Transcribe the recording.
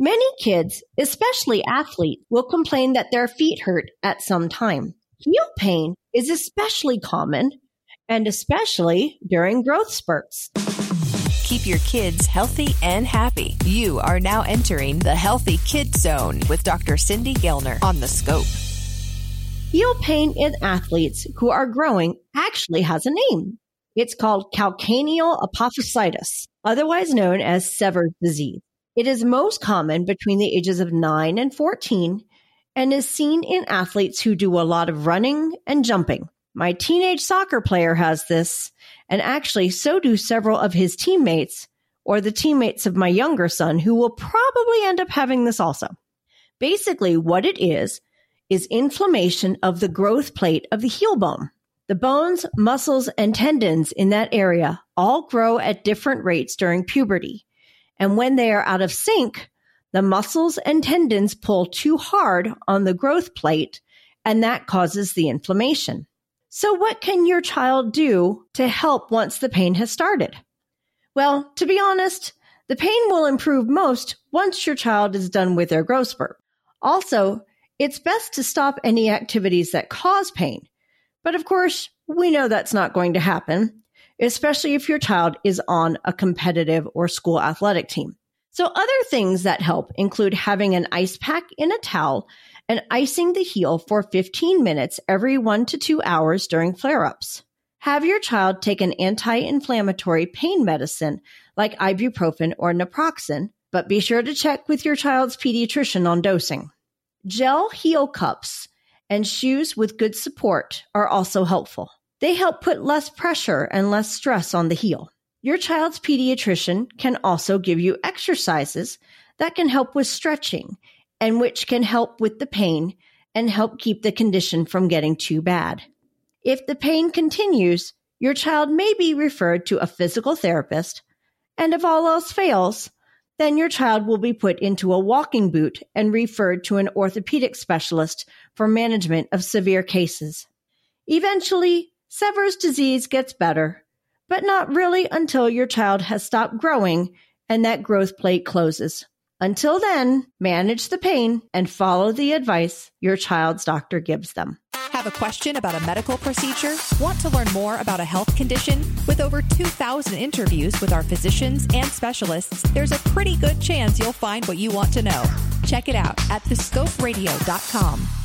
Many kids, especially athletes, will complain that their feet hurt at some time. Heel pain is especially common and especially during growth spurts. Keep your kids healthy and happy. You are now entering the Healthy Kid Zone with Dr. Cindy Gellner on The Scope. Heel pain in athletes who are growing actually has a name. It's called calcaneal apophysitis, otherwise known as Sever's disease. It is most common between the ages of 9 and 14 and is seen in athletes who do a lot of running and jumping. My teenage soccer player has this, and actually, so do several of his teammates or the teammates of my younger son who will probably end up having this also. Basically, what it is, is inflammation of the growth plate of the heel bone. The bones, muscles, and tendons in that area all grow at different rates during puberty. And when they are out of sync, the muscles and tendons pull too hard on the growth plate, and that causes the inflammation. So, what can your child do to help once the pain has started? Well, to be honest, the pain will improve most once your child is done with their growth spurt. Also, it's best to stop any activities that cause pain. But of course, we know that's not going to happen especially if your child is on a competitive or school athletic team. So other things that help include having an ice pack in a towel and icing the heel for 15 minutes every one to two hours during flare ups. Have your child take an anti-inflammatory pain medicine like ibuprofen or naproxen, but be sure to check with your child's pediatrician on dosing. Gel heel cups and shoes with good support are also helpful. They help put less pressure and less stress on the heel. Your child's pediatrician can also give you exercises that can help with stretching and which can help with the pain and help keep the condition from getting too bad. If the pain continues, your child may be referred to a physical therapist, and if all else fails, then your child will be put into a walking boot and referred to an orthopedic specialist for management of severe cases. Eventually, Sever's disease gets better, but not really until your child has stopped growing and that growth plate closes. Until then, manage the pain and follow the advice your child's doctor gives them. Have a question about a medical procedure? Want to learn more about a health condition? With over 2,000 interviews with our physicians and specialists, there's a pretty good chance you'll find what you want to know. Check it out at thescoperadio.com.